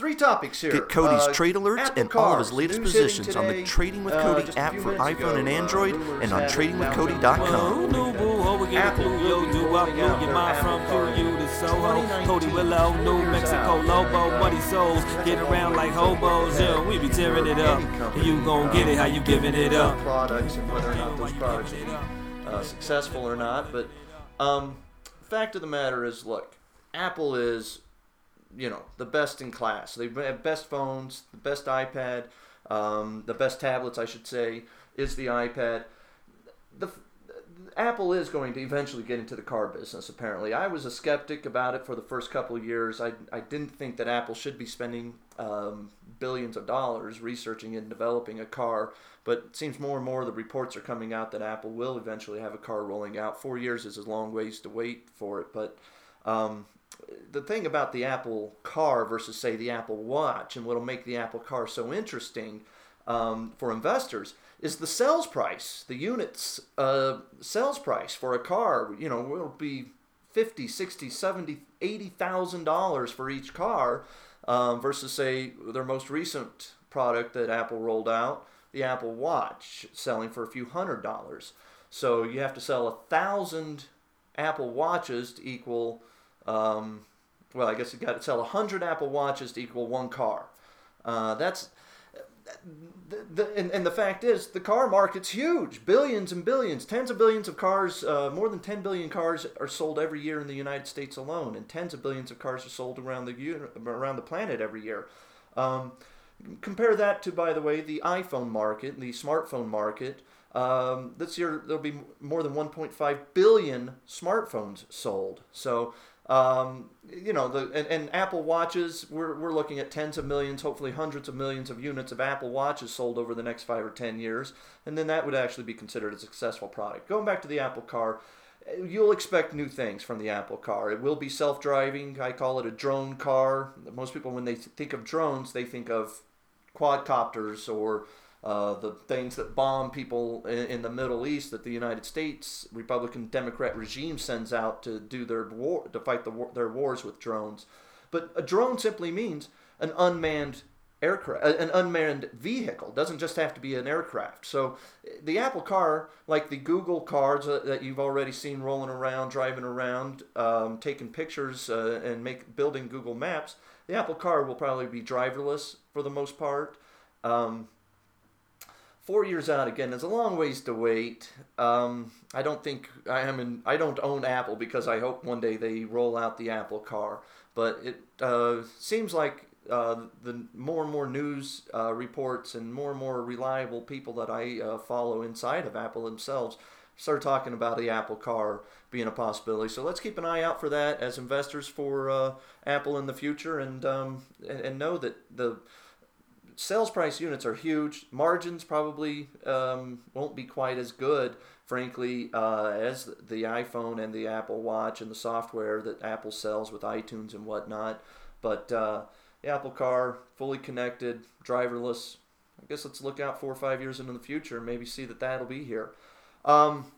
Three topics here. Get Cody's Uh, trade alerts Apple and all of his latest news hitting positions on the Trading with uh, Cody just a app for iPhone and ago, uh, Android rumors and on had it down tradingwithcody.com. to Apple will be rolling out their Apple Car 2019 Cody Willard, New years Mexico, out. Lobo, And, money uh, souls, get around like hobos, yeah, we be tearing it up. Any company, You gon' get it, how you uh, giving it up? Products and whether or not those products will be uh, successful or not. But um, fact of the matter is, look, Apple is, you know, the best in class. They have best phones, the best iPad, um, the best tablets, I should say, is the iPad. The Apple is going to eventually get into the car business. Apparently, I was a skeptic about it for the first couple of years. I, I didn't think that Apple should be spending um, billions of dollars researching and developing a car. But it seems more and more the reports are coming out that Apple will eventually have a car rolling out. Four years is a long ways to wait for it, but um, the thing about the Apple car versus say the Apple Watch and what'll make the Apple car so interesting um, for investors is the sales price, the units uh, sales price for a car. You know, will be 50, 60, 70, 80,000 dollars for each car um, versus say their most recent product that Apple rolled out, the Apple Watch, selling for a few hundred dollars. So you have to sell a thousand Apple Watches to equal, um, well, I guess you got to sell a hundred Apple Watches to equal one car. Uh, that's the, the, and, and the fact is, the car market's huge. Billions and billions, tens of billions of cars, uh, more than 10 billion cars are sold every year in the United States alone, and tens of billions of cars are sold around the around the planet every year. Um, compare that to, by the way, the iPhone market, the smartphone market. Um, this year there'll be more than 1.5 billion smartphones sold. So um, you know, the and, and Apple Watches, we're, we're looking at tens of millions, hopefully hundreds of millions of units of Apple Watches sold over the next five or ten years, and then that would actually be considered a successful product. Going back to the Apple car, you'll expect new things from the Apple car. It will be self-driving. I call it a drone car. Most people, when they think of drones, they think of quadcopters or uh, the things that bomb people in, in, the Middle East that the United States Republican Democrat regime sends out to do their war to fight the war, their wars with drones. But a drone simply means an unmanned aircraft, an unmanned vehicle. It doesn't just have to be an aircraft. So the Apple car, like the Google cars that you've already seen rolling around, driving around, um, taking pictures uh, and make building Google Maps, the Apple car will probably be driverless for the most part. Um, four years out again there's a long ways to wait. Um, i don't think i am in i don't own apple because i hope one day they roll out the apple car. But it uh, seems like uh, the more and more news uh, reports and more and more reliable people that i uh, follow inside of apple themselves start talking about the apple car being a possibility. So let's keep an eye out for that as investors for uh, apple in the future and, um, and and know that the sales price units are huge. Margins probably um, won't be quite as good, frankly, uh, as the iPhone and the Apple Watch and the software that Apple sells with iTunes and whatnot. But uh, the Apple Car, fully connected, driverless. I guess let's look out four or five years into the future and maybe see that that'll be here. Um,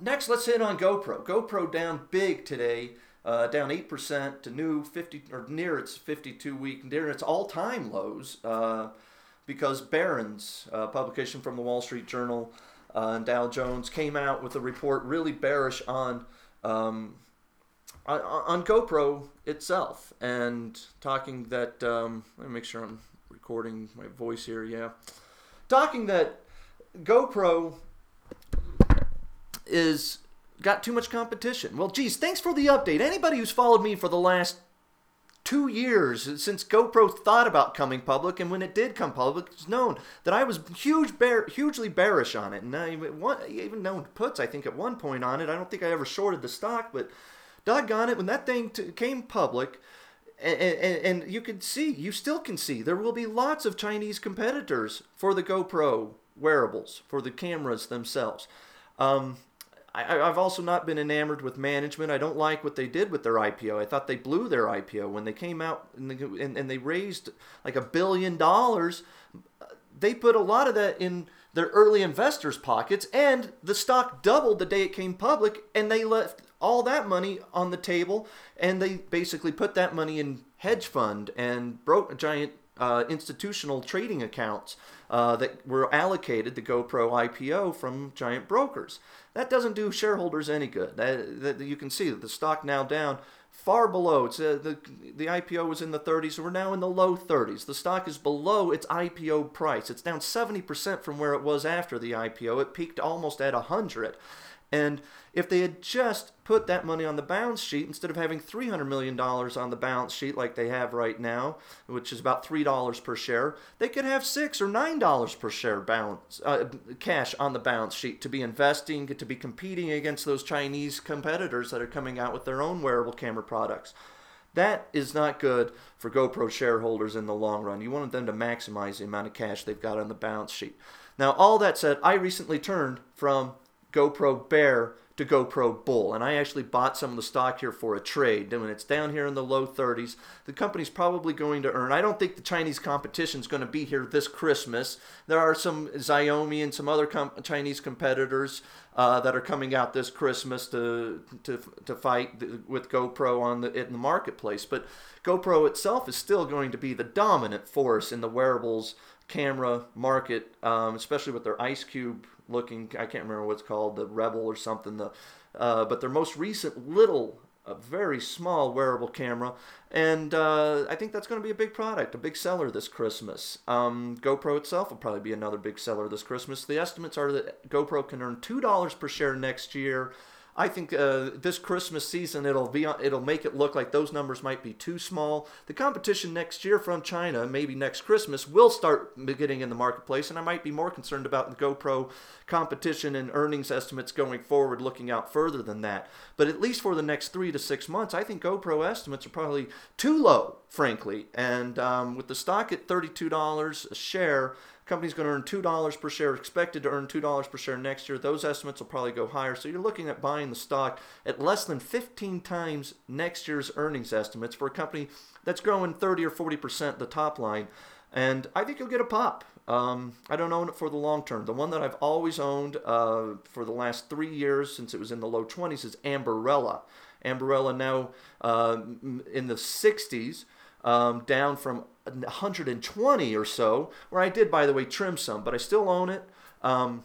next, let's hit on GoPro. GoPro down big today uh, down 8% to new 50 or near its 52 week, near its all time lows uh, because Barron's uh, publication from the Wall Street Journal uh, and Dow Jones came out with a report really bearish on. Um, on, on GoPro itself, and talking that, um, let me make sure I'm recording my voice here, yeah. Talking that GoPro is got too much competition. Well, geez, thanks for the update. Anybody who's followed me for the last two years since GoPro thought about coming public, and when it did come public, it's known that I was huge bear, hugely bearish on it, and I even known puts. I think at one point on it, I don't think I ever shorted the stock, but doggone it, when that thing t- came public. And, and, and you can see, you still can see, there will be lots of Chinese competitors for the GoPro wearables, for the cameras themselves. Um, I, have also not been enamored with management. I don't like what they did with their IPO. I thought they blew their IPO when they came out and they, and, and they raised like a billion dollars. They put a lot of that in their early investors' pockets, and the stock doubled the day it came public, and they left all that money on the table, and they basically put that money in hedge fund and broke a giant uh, institutional trading accounts uh, that were allocated the GoPro IPO from giant brokers. That doesn't do shareholders any good. That, that you can see that the stock now down far below. It's uh, the the IPO was in the 30s. We're now in the low 30s. The stock is below its IPO price. It's down 70% from where it was after the IPO. It peaked almost at 100. And if they had just put that money on the balance sheet instead of having $300 million on the balance sheet like they have right now, which is about $3 per share, they could have 6 or $9 per share balance uh, cash on the balance sheet to be investing, to be competing against those Chinese competitors that are coming out with their own wearable camera products. That is not good for GoPro shareholders in the long run. You want them to maximize the amount of cash they've got on the balance sheet. Now, all that said, I recently turned from GoPro Bear to GoPro Bull. And I actually bought some of the stock here for a trade. And when it's down here in the low 30s, the company's probably going to earn. I don't think the Chinese competition is going to be here this Christmas. There are some Xiaomi and some other com- Chinese competitors uh, that are coming out this Christmas to to, to fight with GoPro on the in the marketplace. But GoPro itself is still going to be the dominant force in the wearables camera market, um, especially with their Ice Cube looking. I can't remember what's called the Rebel or something. The uh, but their most recent little, a very small wearable camera, and uh, I think that's going to be a big product, a big seller this Christmas. Um, GoPro itself will probably be another big seller this Christmas. The estimates are that GoPro can earn two dollars per share next year. I think uh, this Christmas season it'll be it'll make it look like those numbers might be too small. The competition next year from China, maybe next Christmas, will start getting in the marketplace, and I might be more concerned about the GoPro competition and earnings estimates going forward, looking out further than that. But at least for the next three to six months, I think GoPro estimates are probably too low, frankly. And um, with the stock at thirty-two dollars a share company's going to earn $2 per share, expected to earn $2 per share next year. Those estimates will probably go higher. So you're looking at buying the stock at less than 15 times next year's earnings estimates for a company that's growing 30 or 40% the top line. And I think you'll get a pop. Um, I don't own it for the long term. The one that I've always owned uh, for the last three years since it was in the low 20s is Ambarella. Ambarella now uh, in the 60s um, down from 120 or so, where I did, by the way, trim some, but I still own it. Um,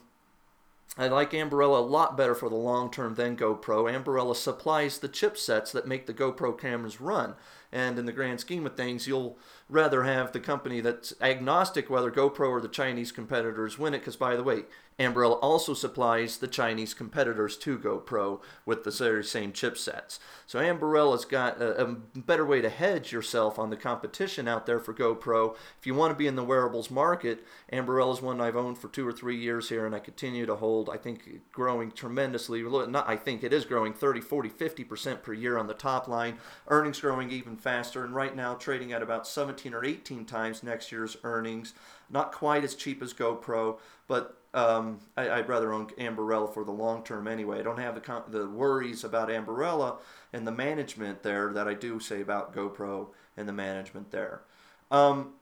I like Ambarella a lot better for the long term than GoPro. Ambarella supplies the chipsets that make the GoPro cameras run. And in the grand scheme of things, you'll rather have the company that's agnostic whether GoPro or the Chinese competitors win it. Because, by the way, Ambarella also supplies the Chinese competitors to GoPro with the very same chipsets. So Ambarella's got a, a, better way to hedge yourself on the competition out there for GoPro. If you want to be in the wearables market, Ambarella's one I've owned for two or three years here, and I continue to hold. I think growing tremendously. Not I think it is growing 30, 40, 50 percent per year on the top line. Earnings growing even faster, and right now trading at about 17 or 18 times next year's earnings. Not quite as cheap as GoPro, but um, I, would rather own Ambarella for the long term anyway. I don't have the the worries about Ambarella and the management there that I do say about GoPro and the management there. Um,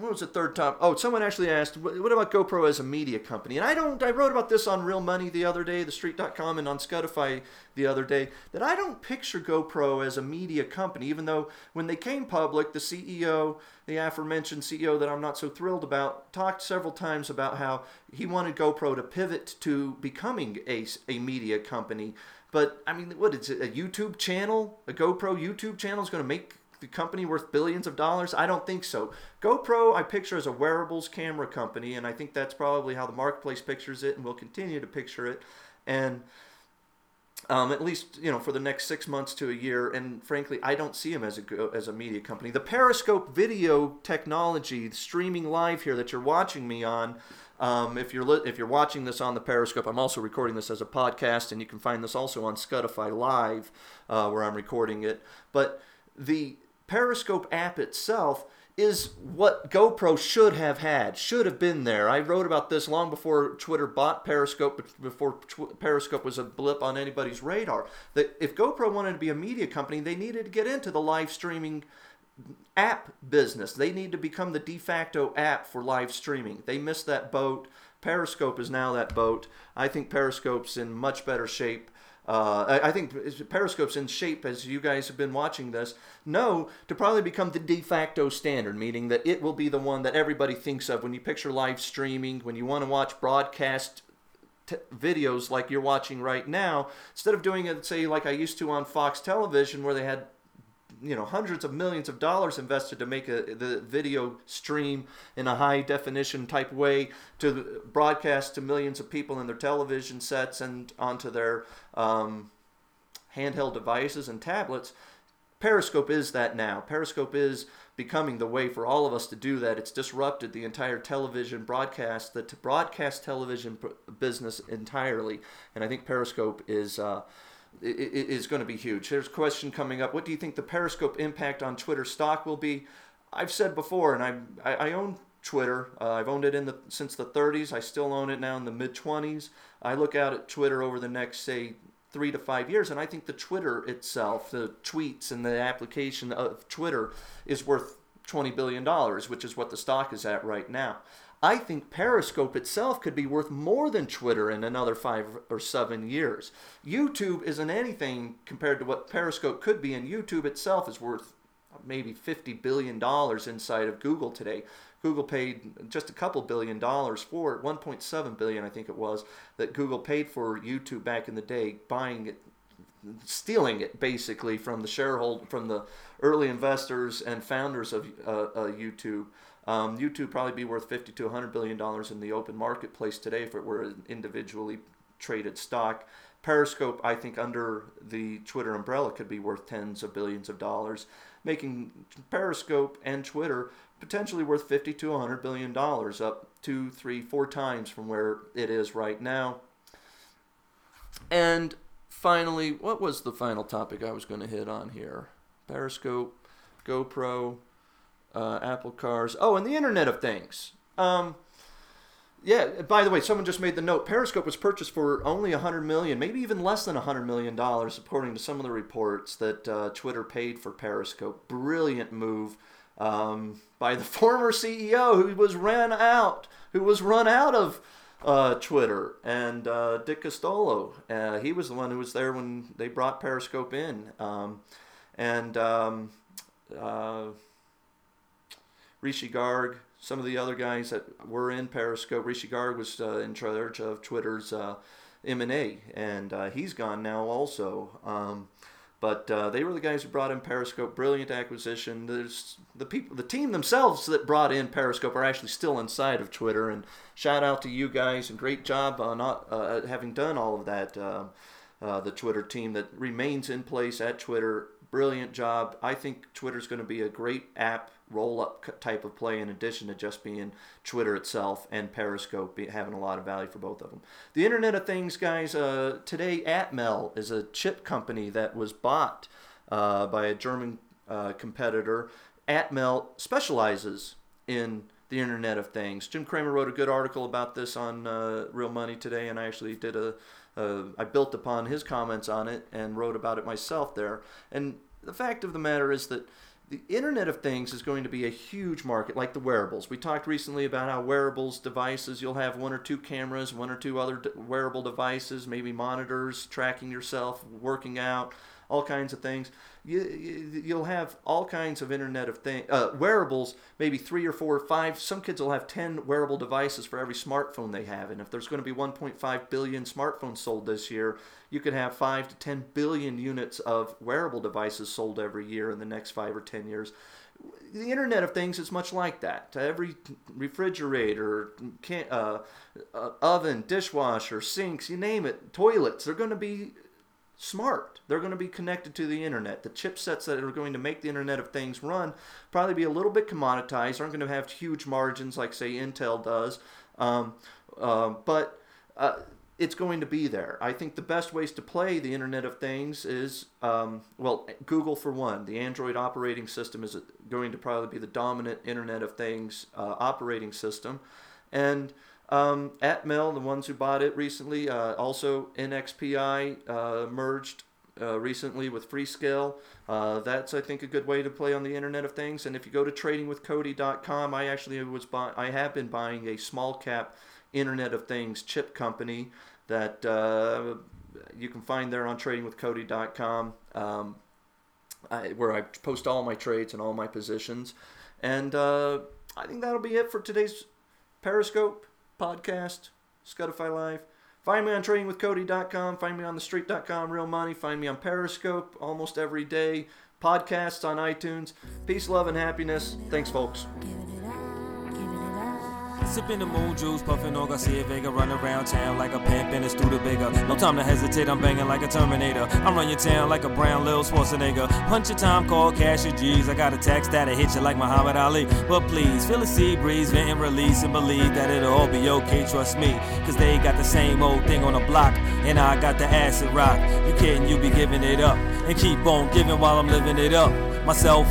what was the third top? Oh, someone actually asked, what about GoPro as a media company? And I don't, I wrote about this on Real Money the other day, TheStreet.com, and on Scutify the other day, that I don't picture GoPro as a media company, even though when they came public, the CEO, the aforementioned CEO that I'm not so thrilled about, talked several times about how he wanted GoPro to pivot to becoming a, a media company. But I mean, what is it? A YouTube channel, a GoPro YouTube channel is going to make the company worth billions of dollars? I don't think so. GoPro, I picture as a wearables camera company, and I think that's probably how the marketplace pictures it, and will continue to picture it. And um, at least you know for the next six months to a year. And frankly, I don't see them as a as a media company. The Periscope video technology, streaming live here that you're watching me on. Um, if you're li- if you're watching this on the Periscope, I'm also recording this as a podcast, and you can find this also on Scutify Live, uh, where I'm recording it. But the Periscope app itself is what GoPro should have had, should have been there. I wrote about this long before Twitter bought Periscope, before Periscope was a blip on anybody's radar. That if GoPro wanted to be a media company, they needed to get into the live streaming app business. They need to become the de facto app for live streaming. They missed that boat. Periscope is now that boat. I think Periscope's in much better shape. Uh, I, I think Periscope's in shape, as you guys have been watching this, know to probably become the de facto standard, meaning that it will be the one that everybody thinks of when you picture live streaming, when you want to watch broadcast t- videos like you're watching right now, instead of doing it, say, like I used to on Fox Television, where they had you know hundreds of millions of dollars invested to make a, the video stream in a high definition type way to broadcast to millions of people in their television sets and onto their um, handheld devices and tablets. Periscope is that now. Periscope is becoming the way for all of us to do that. It's disrupted the entire television broadcast, the broadcast television business entirely, and I think Periscope is. Uh, is going to be huge. There's a question coming up. What do you think the Periscope impact on Twitter stock will be? I've said before, and I I, own Twitter. Uh, I've owned it in the since the 30s. I still own it now in the mid 20s. I look out at Twitter over the next say three to five years, and I think the Twitter itself, the tweets and the application of Twitter, is worth 20 billion dollars, which is what the stock is at right now. I think Periscope itself could be worth more than Twitter in another five or seven years. YouTube isn't anything compared to what Periscope could be, and YouTube itself is worth maybe $50 billion inside of Google today. Google paid just a couple billion dollars for it, 1.7 billion I think it was, that Google paid for YouTube back in the day, buying it, stealing it basically from the shareholder, from the early investors and founders of uh, uh, YouTube. Um, YouTube probably be worth 50 to 100 billion dollars in the open marketplace today if it were an individually traded stock. Periscope, I think, under the Twitter umbrella, could be worth tens of billions of dollars, making Periscope and Twitter potentially worth 50 to 100 billion dollars, up two, three, four times from where it is right now. And finally, what was the final topic I was going to hit on here? Periscope, GoPro, uh, Apple cars. Oh, and the Internet of Things. Um, yeah. By the way, someone just made the note. Periscope was purchased for only a hundred million, maybe even less than a hundred million dollars, according to some of the reports that uh, Twitter paid for Periscope. Brilliant move um, by the former CEO who was ran out, who was run out of uh, Twitter, and uh, Dick Costolo. Uh, he was the one who was there when they brought Periscope in, um, and um, uh, Rishi Garg. Some of the other guys that were in Periscope, Rishi Garg was uh, in charge of Twitter's uh, M&A, and he's gone now also. Um, but uh, they were the guys who brought in Periscope. Brilliant acquisition. There's the people, the team themselves that brought in Periscope are actually still inside of Twitter. And shout out to you guys and great job on not uh, having done all of that. Uh, uh the Twitter team that remains in place at Twitter. Brilliant job. I think Twitter's going to be a great app roll up type of play in addition to just being Twitter itself and Periscope having a lot of value for both of them. The Internet of Things, guys, uh, today Atmel is a chip company that was bought uh, by a German uh, competitor. Atmel specializes in the Internet of Things. Jim Cramer wrote a good article about this on uh, Real Money today, and I actually did a. Uh, I built upon his comments on it and wrote about it myself there. And the fact of the matter is that the Internet of Things is going to be a huge market, like the wearables. We talked recently about how wearables devices, you'll have one or two cameras, one or two other wearable devices, maybe monitors, tracking yourself, working out, all kinds of things you, you'll have all kinds of Internet of Things uh, wearables, maybe three or four or five. Some kids will have 10 wearable devices for every smartphone they have. And if there's going to be 1.5 billion smartphones sold this year, you could have 5 to 10 billion units of wearable devices sold every year in the next 5 or 10 years. The Internet of Things is much like that. Every refrigerator, can, uh, uh, oven, dishwasher, sinks, you name it, toilets, they're going to be smart. They're going to be connected to the internet. The chipsets that are going to make the Internet of Things run probably be a little bit commoditized. Aren't going to have huge margins like say Intel does, um, uh, but uh, it's going to be there. I think the best ways to play the Internet of Things is um, well, Google for one. The Android operating system is going to probably be the dominant Internet of Things uh, operating system, and um, Atmel, the ones who bought it recently, uh, also NXPI uh, merged uh, recently with Freescale. Uh, that's I think a good way to play on the Internet of Things. And if you go to tradingwithcody.com, I actually was buy- I have been buying a small cap Internet of Things chip company that uh, you can find there on tradingwithcody.com, um, I, where I post all my trades and all my positions. And uh, I think that'll be it for today's Periscope podcast, Scutify Live. Find me on tradingwithcody.com. Find me on thestreet.com, Real Money. Find me on Periscope almost every day. Podcasts on iTunes. Peace, love, and happiness. Thanks, folks. Sipping the moon juice, puffing on Garcia Vega, run around town like a pimp in a Studebaker. No time to hesitate, I'm banging like a Terminator. I run your town like a brown Lil Schwarzenegger. Punch your time, call cash your G's. I got a text that'll hit you like Muhammad Ali. But please, feel the sea breeze, vent and release, and believe that it'll all be okay, trust me. Cause they got the same old thing on the block, and I got the acid rock. You kidding, you be giving it up. And keep on giving while I'm living it up. Myself,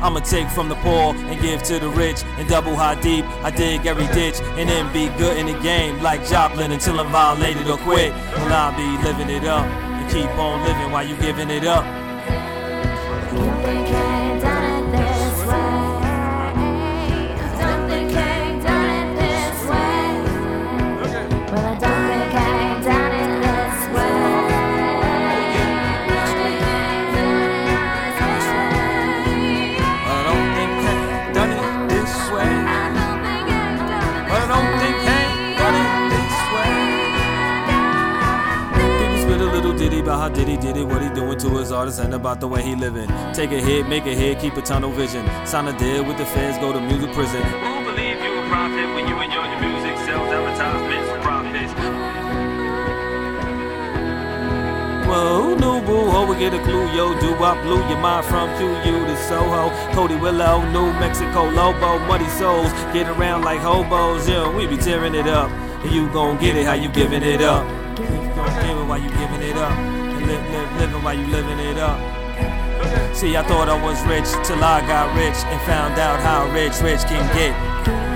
I'ma take from the poor and give to the rich. And double high deep, I dig every ditch. And then be good in the game like Joplin until I'm violated or quit. Well, I'll be living it up. And keep on living while you giving it up. And about the way he living. Take a hit, make a hit, keep a tunnel vision. Sign a deal with the feds, go to music prison. Who believe you a profit when you enjoy your music, sells advertisements for profits? Well, who knew, boo? Ho, we get a clue, yo. Do I blew your mind from QU to Soho? Cody Willard, New Mexico, Lobo, Muddy Souls. Get around like hobos, yeah. We be tearing it up. You gon' get it how you giving it up. You gon' give it while you giving it up. Live, live, living while you living it up. See, I thought I was rich till I got rich and found out how rich rich can get.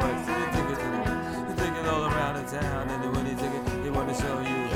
to work, so it all around the town, and when they took it, they want to show you.